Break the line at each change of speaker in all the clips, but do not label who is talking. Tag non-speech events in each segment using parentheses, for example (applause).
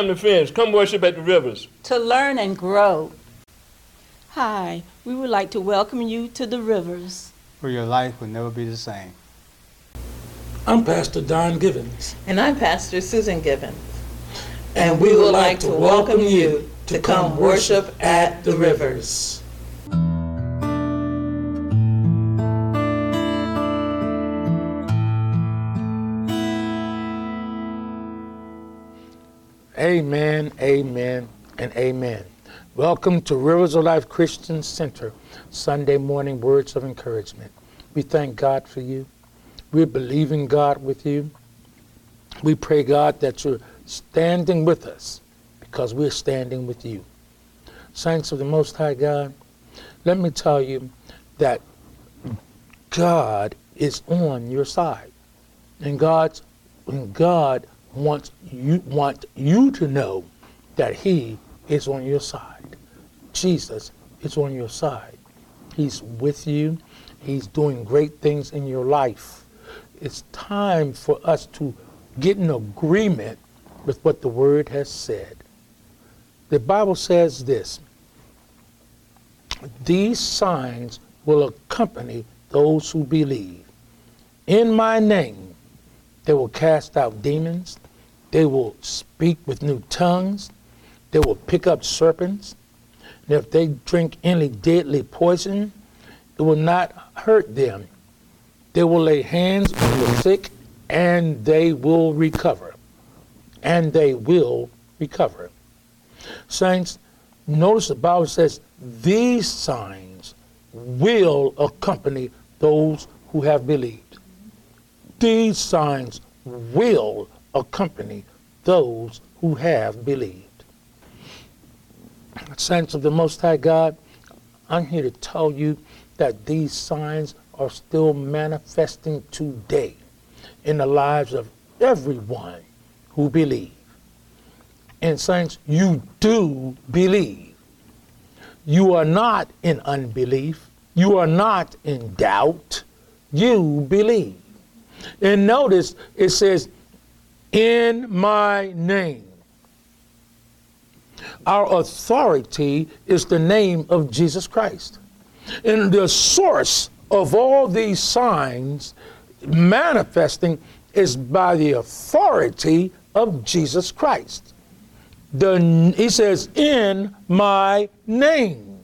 family friends, come worship at the rivers.
to learn and grow.
Hi, we would like to welcome you to the Rivers.
where your life will never be the same.
I'm Pastor Don Givens,
And I'm Pastor Susan Givens. And we would like to welcome you to come worship at the rivers.
Amen, amen, and amen. Welcome to Rivers of Life Christian Center, Sunday morning words of encouragement. We thank God for you. We're believing God with you. We pray, God, that you're standing with us because we're standing with you. Saints of the Most High God, let me tell you that God is on your side. And God's and God wants you want you to know that He is on your side. Jesus is on your side. He's with you. He's doing great things in your life. It's time for us to get in agreement with what the Word has said. The Bible says this These signs will accompany those who believe. In my name, they will cast out demons. They will speak with new tongues. They will pick up serpents. And if they drink any deadly poison, it will not hurt them. They will lay hands on the sick and they will recover. And they will recover. Saints, notice the Bible says these signs will accompany those who have believed. These signs will accompany those who have believed. Saints of the Most High God, I'm here to tell you that these signs are still manifesting today in the lives of everyone who believe. And saints, you do believe. You are not in unbelief. You are not in doubt. You believe. And notice it says, in my name. Our authority is the name of Jesus Christ. And the source of all these signs manifesting is by the authority of Jesus Christ. The, he says, in my name.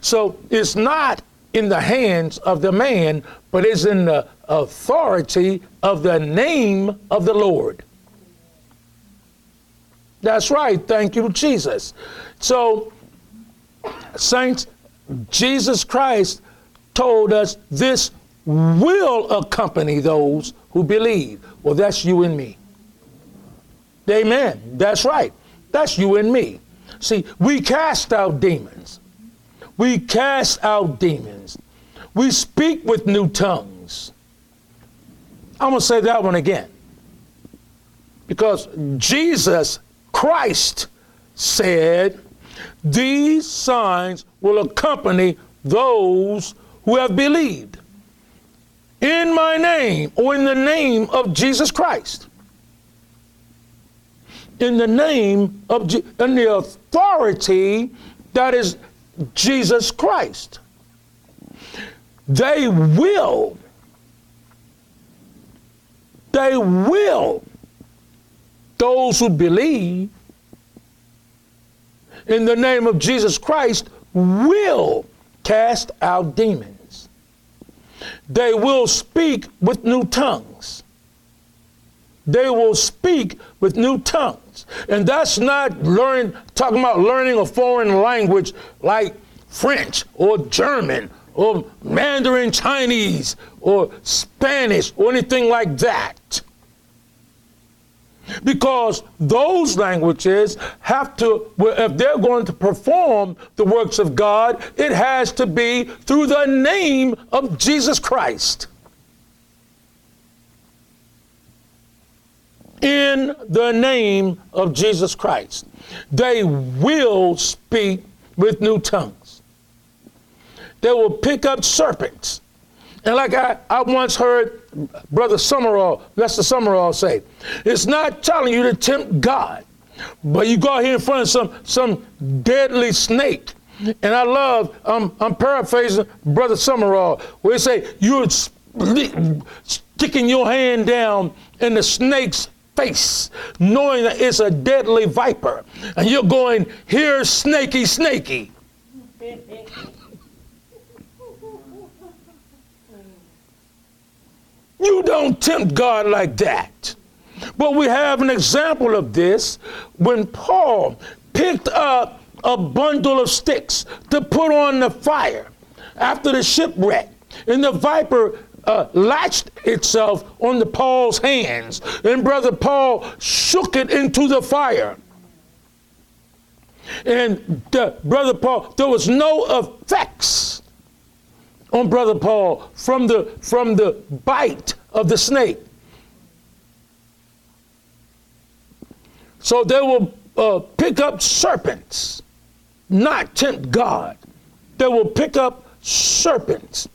So it's not in the hands of the man, but is in the authority of the name of the Lord. That's right. Thank you, Jesus. So, saints, Jesus Christ told us this will accompany those who believe. Well, that's you and me. Amen. That's right. That's you and me. See, we cast out demons. We cast out demons. We speak with new tongues. I'm going to say that one again. Because Jesus Christ said, These signs will accompany those who have believed in my name or in the name of Jesus Christ. In the name of, in the authority that is Jesus Christ. They will, they will, those who believe in the name of Jesus Christ will cast out demons. They will speak with new tongues. They will speak with new tongues. And that's not learn talking about learning a foreign language like French or German or Mandarin Chinese or Spanish or anything like that. Because those languages have to, if they're going to perform the works of God, it has to be through the name of Jesus Christ. In the name of Jesus Christ. They will speak with new tongues. They will pick up serpents. And like I, I once heard Brother Sumrall, Lester Sumrall say, it's not telling you to tempt God. But you go out here in front of some some deadly snake. And I love, um, I'm paraphrasing Brother Sumrall, where he say, you're sticking your hand down in the snake's face, knowing that it's a deadly viper. And you're going, here, snaky, snaky. (laughs) You don't tempt God like that. But we have an example of this when Paul picked up a bundle of sticks to put on the fire after the shipwreck. And the viper uh, latched itself on the Paul's hands, and brother Paul shook it into the fire. And the, brother Paul, there was no effects on brother Paul from the from the bite of the snake. So they will uh, pick up serpents, not tempt God. They will pick up serpents.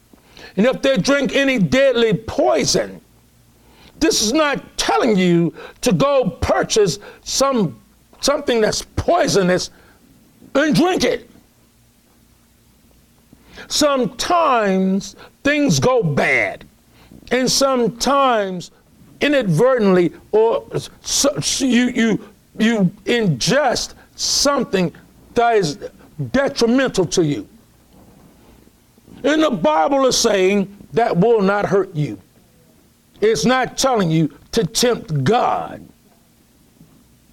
And if they drink any deadly poison, this is not telling you to go purchase some something that's poisonous and drink it. Sometimes things go bad, and sometimes inadvertently or you you you ingest something that is detrimental to you. And the Bible is saying that will not hurt you. It's not telling you to tempt God.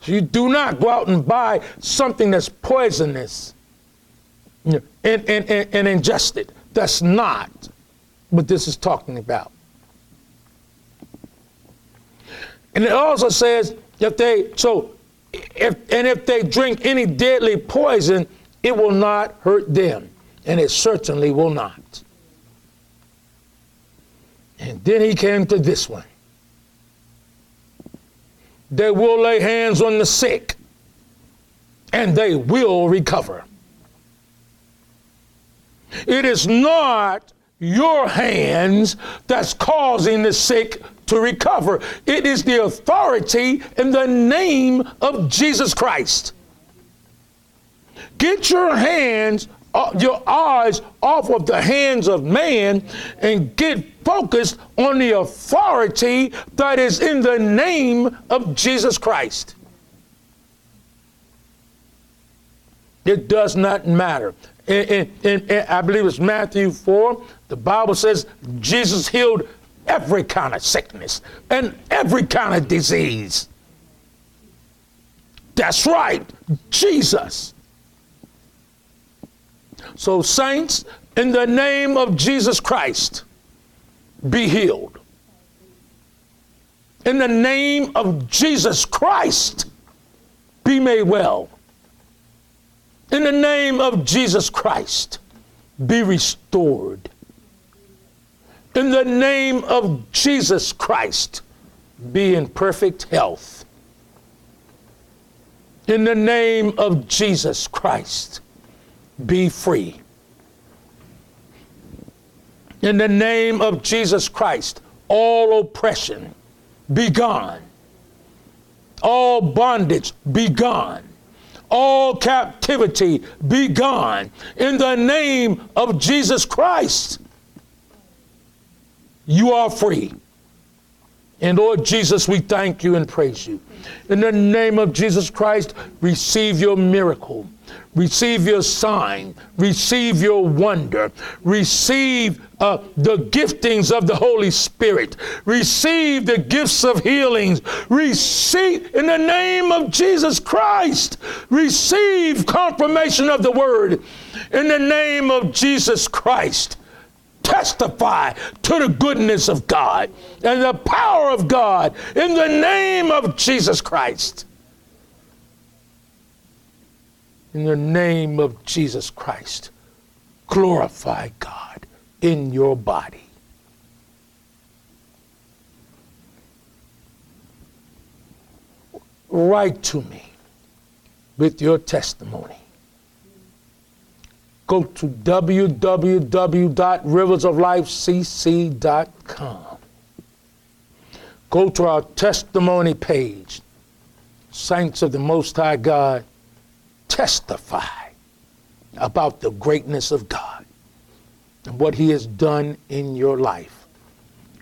So You do not go out and buy something that's poisonous and, and, and, and ingest it. That's not what this is talking about. And it also says if they, so, if, and if they drink any deadly poison, it will not hurt them. And it certainly will not. And then he came to this one. They will lay hands on the sick and they will recover. It is not your hands that's causing the sick to recover. It is the authority in the name of Jesus Christ. Get your hands, Uh, your eyes off of the hands of man and get focused on the authority that is in the name of Jesus Christ. It does not matter. In, I believe it's Matthew 4, the Bible says Jesus healed every kind of sickness and every kind of disease. That's right, Jesus. So, saints, in the name of Jesus Christ, be healed. In the name of Jesus Christ, be made well. In the name of Jesus Christ, be restored. In the name of Jesus Christ, be in perfect health. In the name of Jesus Christ, be free. In the name of Jesus Christ, all oppression be gone. All bondage be gone. All captivity be gone. In the name of Jesus Christ, you are free. And Lord Jesus, we thank you and praise you. In the name of Jesus Christ, receive your miracle. Receive your sign. Receive your wonder. Receive uh, the giftings of the Holy Spirit. Receive the gifts of healings. Receive, in the name of Jesus Christ, receive confirmation of the word. In the name of Jesus Christ testify to the goodness of God and the power of God in the name of Jesus Christ. In the name of Jesus Christ, glorify God in your body. Write to me with your testimony go to www.riversoflifecc.com. Go to our testimony page saints of the Most High God, testify about the greatness of God and what He has done in your life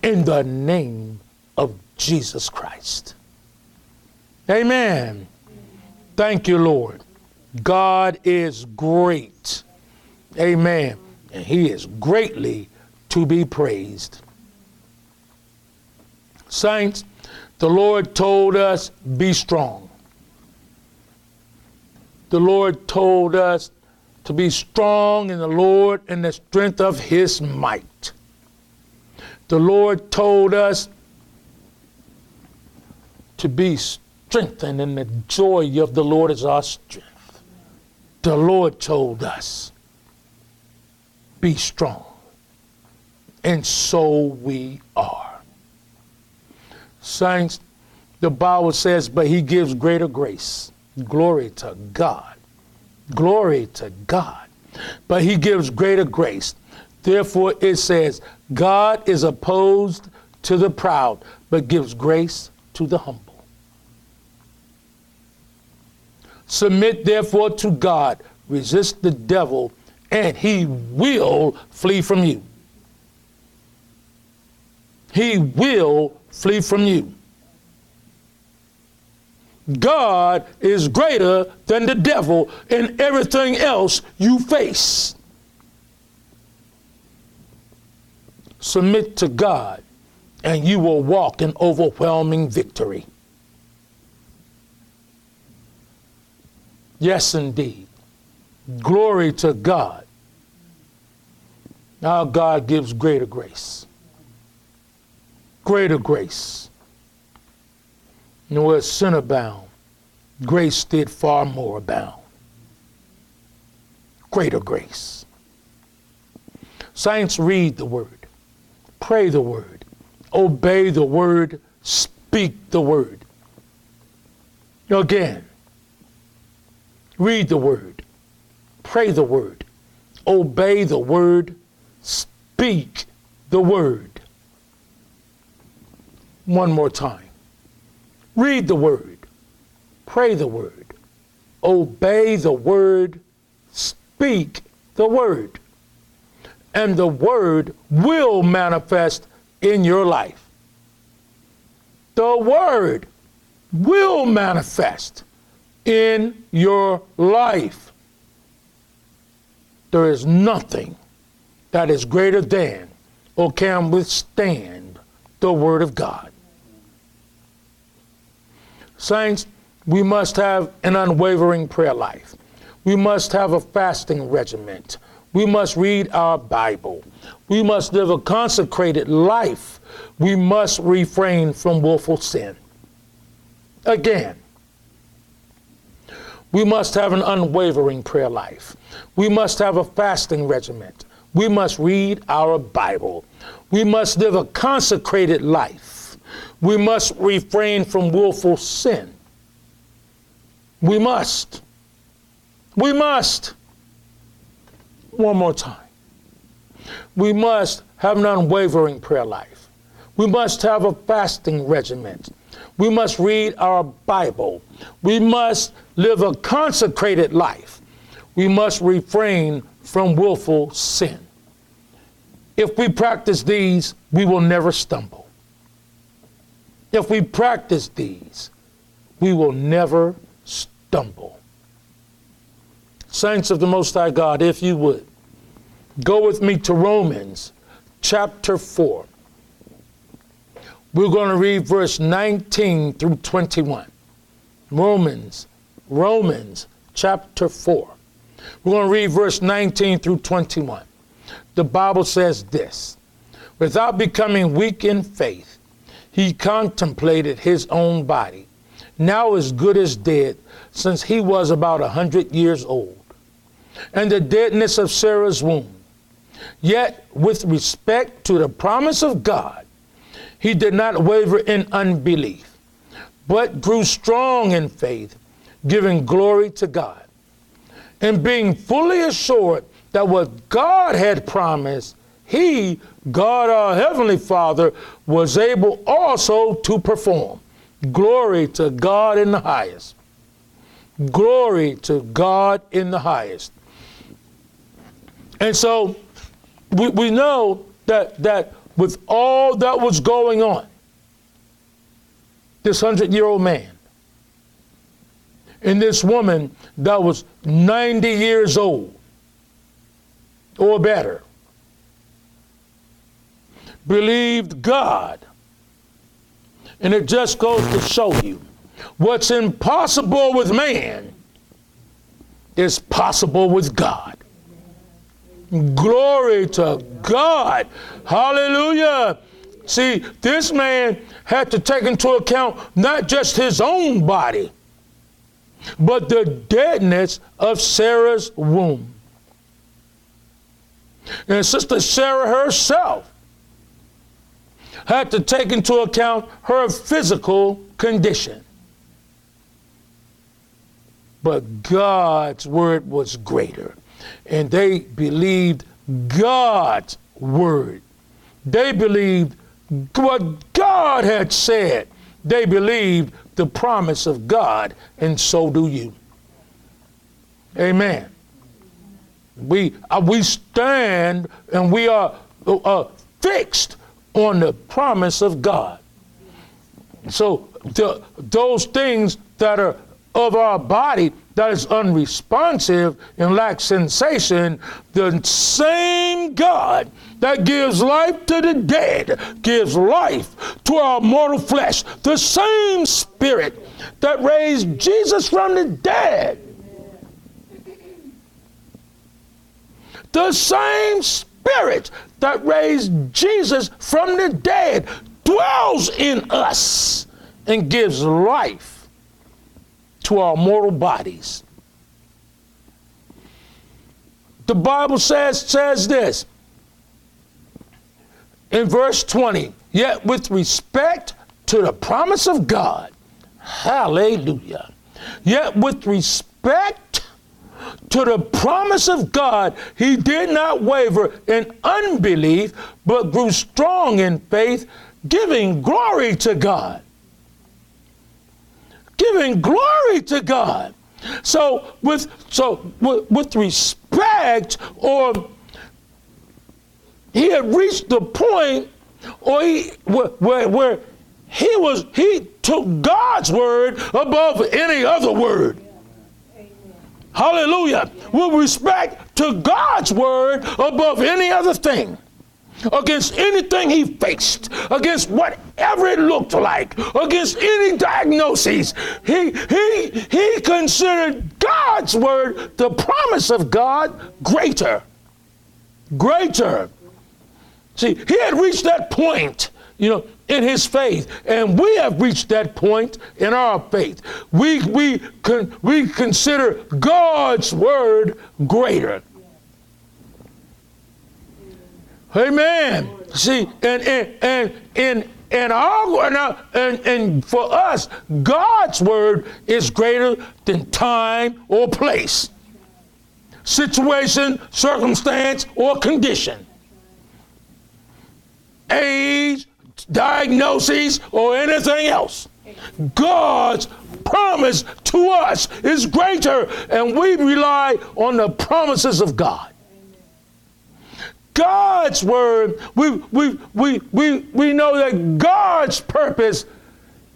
in the name of Jesus Christ. Amen. Thank you, Lord. God is great. Amen. And He is greatly to be praised. Saints, the Lord told us, be strong. The Lord told us to be strong in the Lord and the strength of his might. The Lord told us to be strengthened in the joy of the Lord is our strength. The Lord told us, be strong. And so we are. Saints, the Bible says, but he gives greater grace. Glory to God. Glory to God. But he gives greater grace. Therefore, it says, God is opposed to the proud, but gives grace to the humble. Submit therefore to God, resist the devil, and he will flee from you. He will flee from you. God is greater than the devil and everything else you face. Submit to God, and you will walk in overwhelming victory. Yes, indeed. Glory to God. Our God gives greater grace. Greater grace. Know, where sin abound, grace did far more abound. Greater grace. Saints, read the word, pray the word, obey the word, speak the word. Again, read the word, pray the word, obey the word, speak the word. One more time. Read the word, pray the word, obey the word, speak the word. And the word will manifest in your life. The word will manifest in your life. There is nothing that is greater than or can withstand the Word of God. Saints, we must have an unwavering prayer life. We must have a fasting regiment. We must read our Bible. We must live a consecrated life. We must refrain from willful sin. Again, we must have an unwavering prayer life. We must have a fasting regiment. We must read our Bible. We must live a consecrated life. We must refrain from willful sin. We must. We must. One more time. We must have an unwavering prayer life. We must have a fasting regiment. We must read our Bible. We must live a consecrated life. We must refrain from willful sin. If we practice these, we will never stumble. If we practice these, we will never stumble. Saints of the Most High God, if you would, go with me to Romans chapter 4. We're going to read verse 19 through 21. Romans, Romans chapter 4. We're going to read verse 19 through 21. The Bible says this Without becoming weak in faith, he contemplated his own body, now as good as dead, since he was about a hundred years old, and the deadness of Sarah's womb. Yet, with respect to the promise of God, he did not waver in unbelief, but grew strong in faith, giving glory to God, and being fully assured that what God had promised, He, God our Heavenly Father, was able also to perform. Glory to God in the highest. Glory to God in the highest. And so we, we know that, that with all that was going on, this hundred year old man and this woman that was 90 years old or better believed God. And it just goes to show you what's impossible with man is possible with God. Glory to God. Hallelujah. See, this man had to take into account not just his own body, but the deadness of Sarah's womb. And Sister Sarah herself had to take into account her physical condition. But God's word was greater, and they believed God's word. They believed what God had said. They believed the promise of God, and so do you. Amen. We, uh, we stand and we are uh, uh, fixed on the promise of God. So the, those things that are of our body that is unresponsive and lacks sensation, the same God that gives life to the dead gives life to our mortal flesh. The same Spirit that raised Jesus from the dead. The same Spirit that raised Jesus from the dead dwells in us and gives life to our mortal bodies. The Bible says, says this in verse 20, yet with respect to the promise of God, hallelujah, yet with respect to the promise of God, he did not waver in unbelief, but grew strong in faith, giving glory to God giving glory to God. So with so with, with respect, or he had reached the point, or he where, where, he was he took God's word above any other word. Hallelujah. With respect to God's word above any other thing against anything he faced, against whatever it looked like, against any diagnoses. He, he, he considered God's word, the promise of God, greater. Greater. See, he had reached that point, you know, in his faith, and we have reached that point in our faith. We, we, con, we consider God's word greater. Amen. See, and and and and and our and, and for us, God's word is greater than time or place, situation, circumstance, or condition, age, diagnoses, or anything else. God's promise to us is greater, and we rely on the promises of God. God's word, we, we, we, we, we know that God's purpose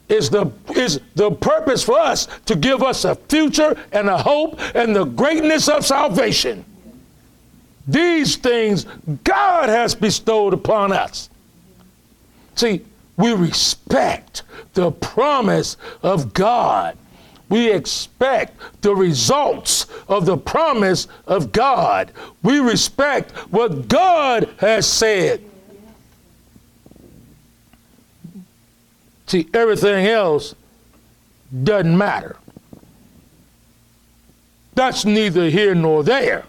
is the, is the purpose for us to give us a future and a hope and the greatness of salvation. These things God has bestowed upon us. See, we respect the promise of God we expect the results of the promise of God. We respect what God has said. See, everything else doesn't matter. That's neither here nor there.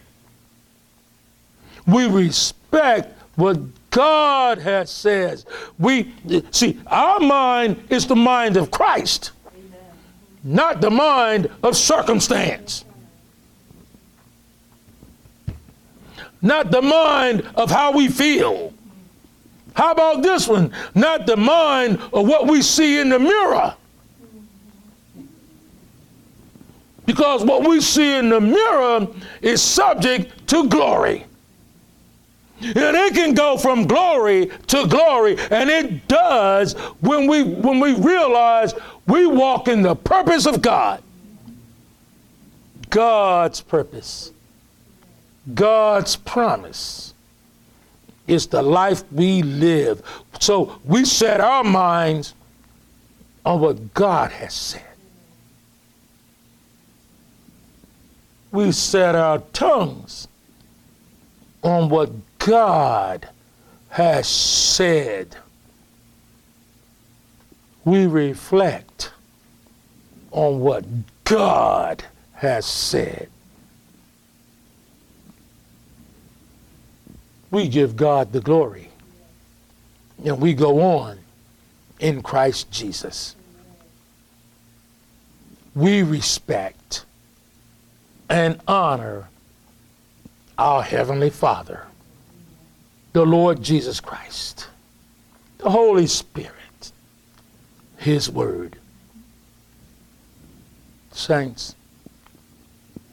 We respect what God has says. We see our mind is the mind of Christ, Amen. not the mind of circumstance. Not the mind of how we feel. How about this one? Not the mind of what we see in the mirror. Because what we see in the mirror is subject to glory. And it can go from glory to glory, and it does when we when we realize we walk in the purpose of God. God's purpose. God's promise is the life we live. So we set our minds on what God has said. We set our tongues on what God has said. We reflect on what God has said. We give God the glory. And we go on in Christ Jesus. We respect and honor our Heavenly Father, the Lord Jesus Christ, the Holy Spirit, His Word. Saints,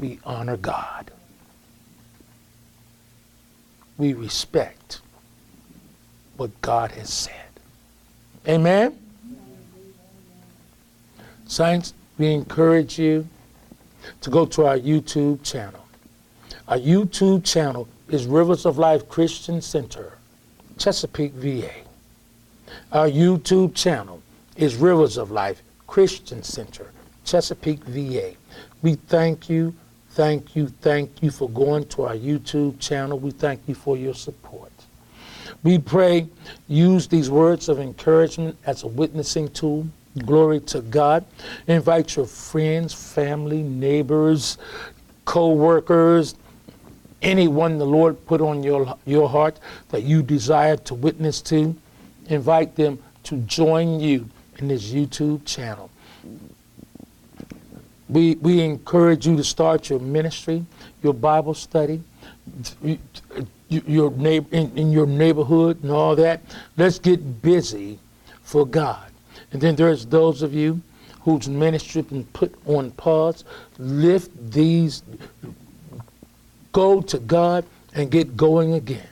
we honor God. We respect what God has said. Amen? Saints, we encourage you to go to our YouTube channel. Our YouTube channel is Rivers of Life Christian Center, Chesapeake, VA. Our YouTube channel is Rivers of Life Christian Center, Chesapeake, VA. We thank you, thank you, thank you for going to our YouTube channel. We thank you for your support. We pray, use these words of encouragement as a witnessing tool. Glory to God. Invite your friends, family, neighbors, co workers, anyone the Lord put on your, your heart that you desire to witness to. Invite them to join you in this YouTube channel. We, we encourage you to start your ministry, your Bible study, your neighbor, in, in your neighborhood and all that. Let's get busy for God. And then there's those of you whose ministry has been put on pause. Lift these, go to God and get going again.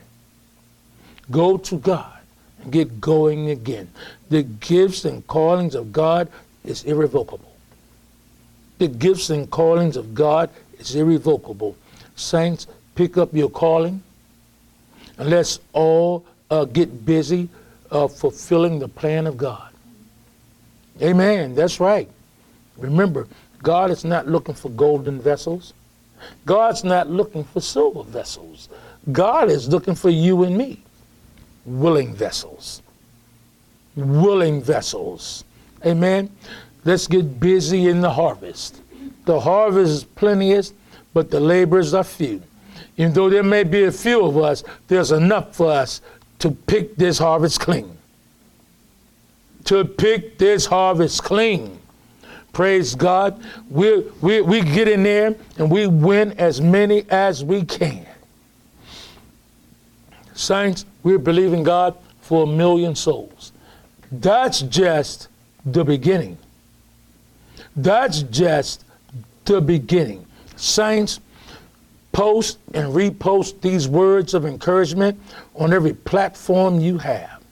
Go to God and get going again. The gifts and callings of God is irrevocable. The gifts and callings of God is irrevocable. Saints, pick up your calling and let's all uh, get busy uh, fulfilling the plan of God. Amen. That's right. Remember, God is not looking for golden vessels. God's not looking for silver vessels. God is looking for you and me, willing vessels. Willing vessels. Amen. Let's get busy in the harvest. The harvest is plenteous, but the laborers are few. Even though there may be a few of us, there's enough for us to pick this harvest clean. To pick this harvest clean. Praise God. We, we, we get in there and we win as many as we can. Saints, we're believing God for a million souls. That's just the beginning. That's just the beginning. Saints, post and repost these words of encouragement on every platform you have.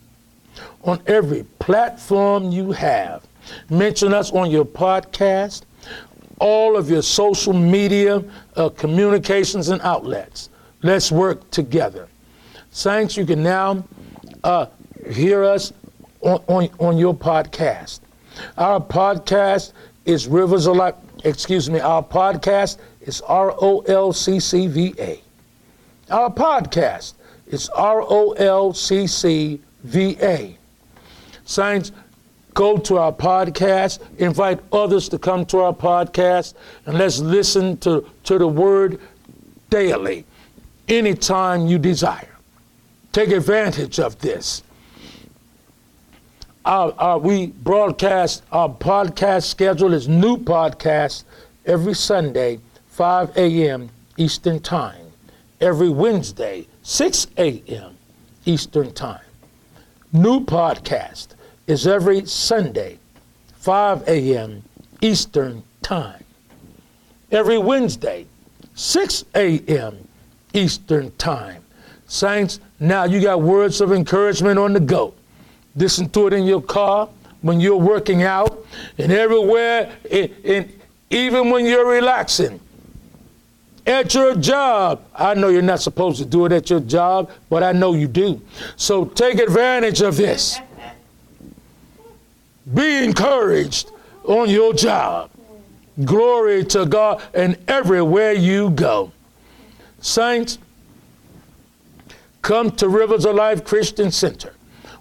On every platform you have. Mention us on your podcast, all of your social media uh, communications and outlets. Let's work together. Saints, you can now uh, hear us on, on, on your podcast. Our podcast is Rivers of Life. Excuse me, our podcast is R O L C C V A. Our podcast is R O L C C V A. Saints, go to our podcast, invite others to come to our podcast, and let's listen to, to the word daily, anytime you desire. Take advantage of this our, our, we broadcast our podcast schedule is new podcast every Sunday, 5 a.m. Eastern Time. Every Wednesday, 6 a.m. Eastern Time. New podcast is every Sunday, 5 a.m. Eastern Time. every Wednesday, 6 a.m. Eastern Time. Saints, now you got words of encouragement on the go. Listen to it in your car, when you're working out, and everywhere, in, even when you're relaxing. At your job, I know you're not supposed to do it at your job, but I know you do. So take advantage of this. Be encouraged on your job. Glory to God, and everywhere you go. Saints, come to Rivers of Life Christian Center.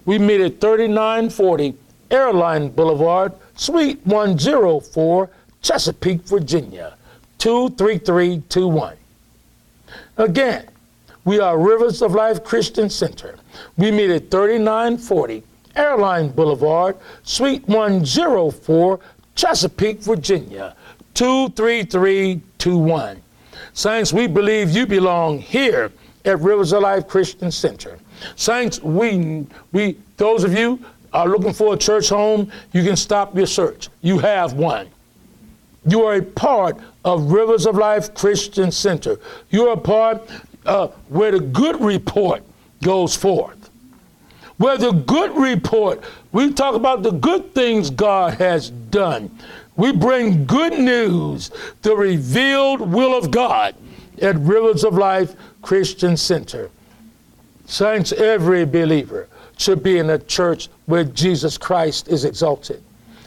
We meet at 3940 Airline Boulevard, Suite 104, Chesapeake, Virginia, 23321. Again, we are Rivers of Life Christian Center. We meet at 3940 Airline Boulevard, Suite 104, Chesapeake, Virginia, 23321. Saints, we believe you belong here at Rivers of Life Christian Center. Saints, we, we, those of you are looking for a church home, you can stop your search. You have one. You are a part of Rivers of Life Christian Center. You are a part uh, where the good report goes forth. Where the good report, we talk about the good things God has done. We bring good news, the revealed will of God at Rivers of Life Christian Center. Saints, every believer should be in a church where Jesus Christ is exalted,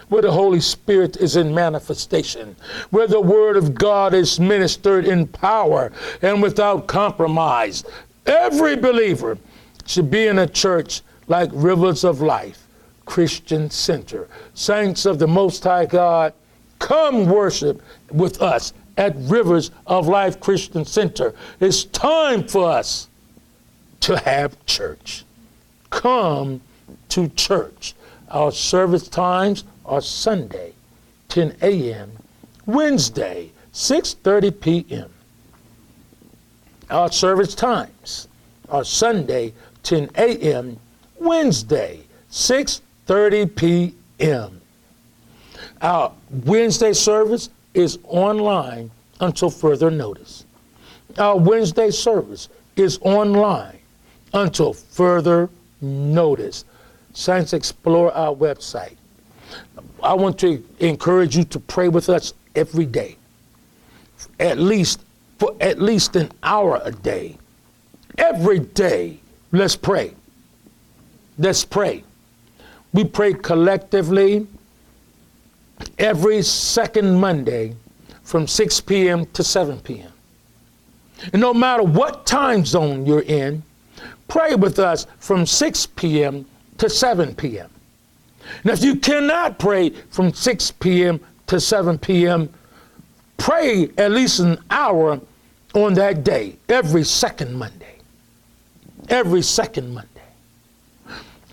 where the Holy Spirit is in manifestation, where the Word of God is ministered in power and without compromise. Every believer should be in a church like Rivers of Life Christian Center. Saints of the Most High God, come worship with us at Rivers of Life Christian Center. It's time for us to have church. Come to church. Our service times are Sunday, 10 a.m., Wednesday, 6:30 p.m. Our service times are Sunday, 10 a.m., Wednesday, 6:30 p.m. Our Wednesday service is online until further notice. Our Wednesday service is online until further notice. Saints, explore our website. I want to encourage you to pray with us every day, at least for at least an hour a day. Every day, let's pray. Let's pray. We pray collectively every second Monday from 6 p.m. to 7 p.m. And no matter what time zone you're in, pray with us from 6 p.m. to 7 p.m. Now, if you cannot pray from 6 p.m. to 7 p.m., pray at least an hour on that day, every second Monday. Every second Monday.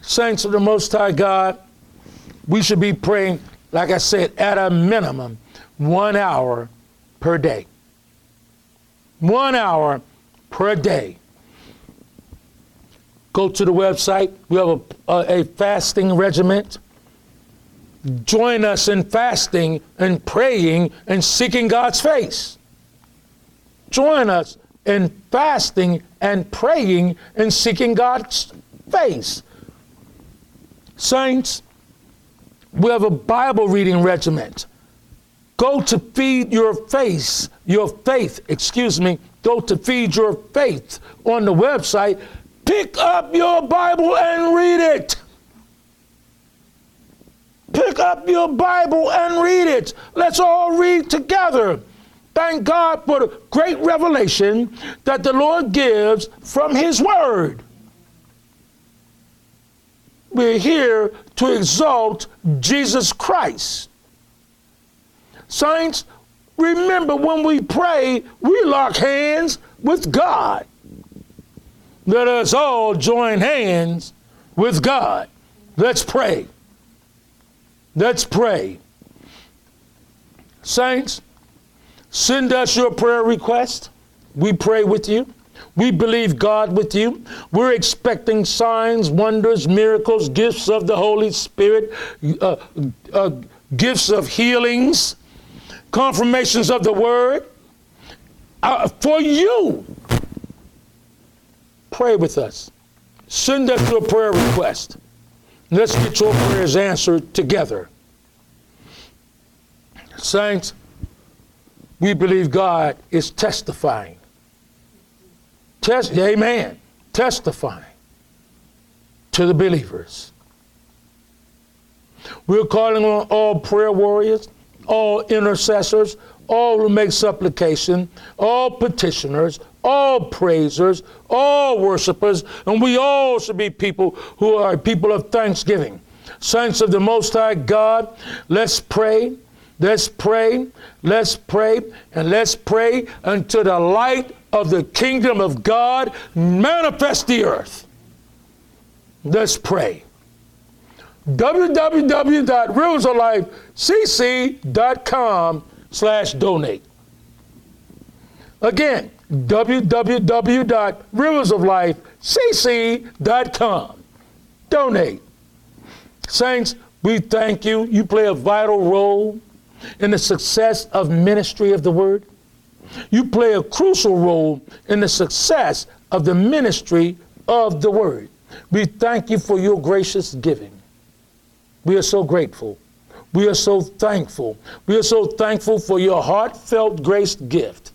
Saints of the Most High God, we should be praying, like I said, at a minimum, one hour per day. One hour per day. Go to the website. We have a, a, a fasting regiment. Join us in fasting and praying and seeking God's face. Join us in fasting and praying and seeking God's face. Saints, we have a Bible reading regiment. Go to feed your face, your faith, excuse me, go to feed your faith on the website. Pick up your Bible and read it. Pick up your Bible and read it. Let's all read together. Thank God for the great revelation that the Lord gives from His Word. We're here to exalt Jesus Christ. Saints, remember when we pray, we lock hands with God. Let us all join hands with God. Let's pray. Let's pray. Saints, send us your prayer request. We pray with you. We believe God with you. We're expecting signs, wonders, miracles, gifts of the Holy Spirit, uh, uh, gifts of healings, confirmations of the word uh, for you. Pray with us. Send us your prayer request. Let's get your prayers answered together. Saints, we believe God is testifying. Test, amen. Testifying to the believers. We're calling on all prayer warriors, all intercessors, all who make supplication, all petitioners, all praisers, all worshipers, and we all should be people who are people of thanksgiving. Saints of the Most High God, let's pray. Let's pray, let's pray, and let's pray until the light of the kingdom of God manifest the earth. Let's pray www.riversoflifecc.com slash donate. Again, www.riversoflifecc.com. Donate. Saints, we thank you. You play a vital role in the success of ministry of the word. You play a crucial role in the success of the ministry of the word. We thank you for your gracious giving. We are so grateful. We are so thankful. We are so thankful for your heartfelt grace gift.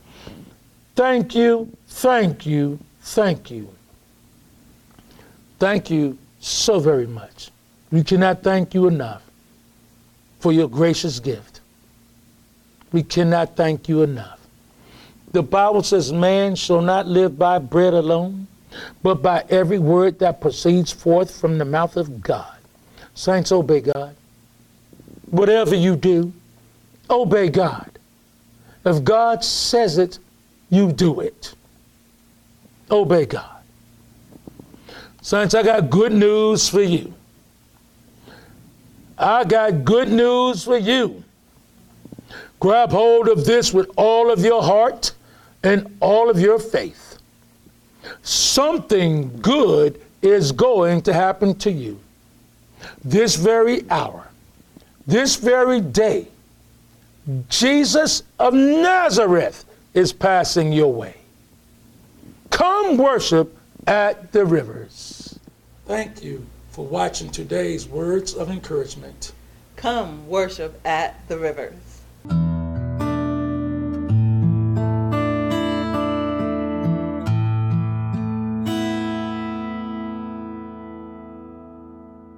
Thank you, thank you, thank you. Thank you so very much. We cannot thank you enough for your gracious gift. We cannot thank you enough. The Bible says, Man shall not live by bread alone, but by every word that proceeds forth from the mouth of God. Saints, obey God. Whatever you do, obey God. If God says it, you do it. Obey God. Saints, I got good news for you. I got good news for you. Grab hold of this with all of your heart and all of your faith. Something good is going to happen to you this very hour, this very day, Jesus of Nazareth is passing your way. Come worship at the rivers. Thank you for watching today's words of encouragement.
Come worship at the rivers.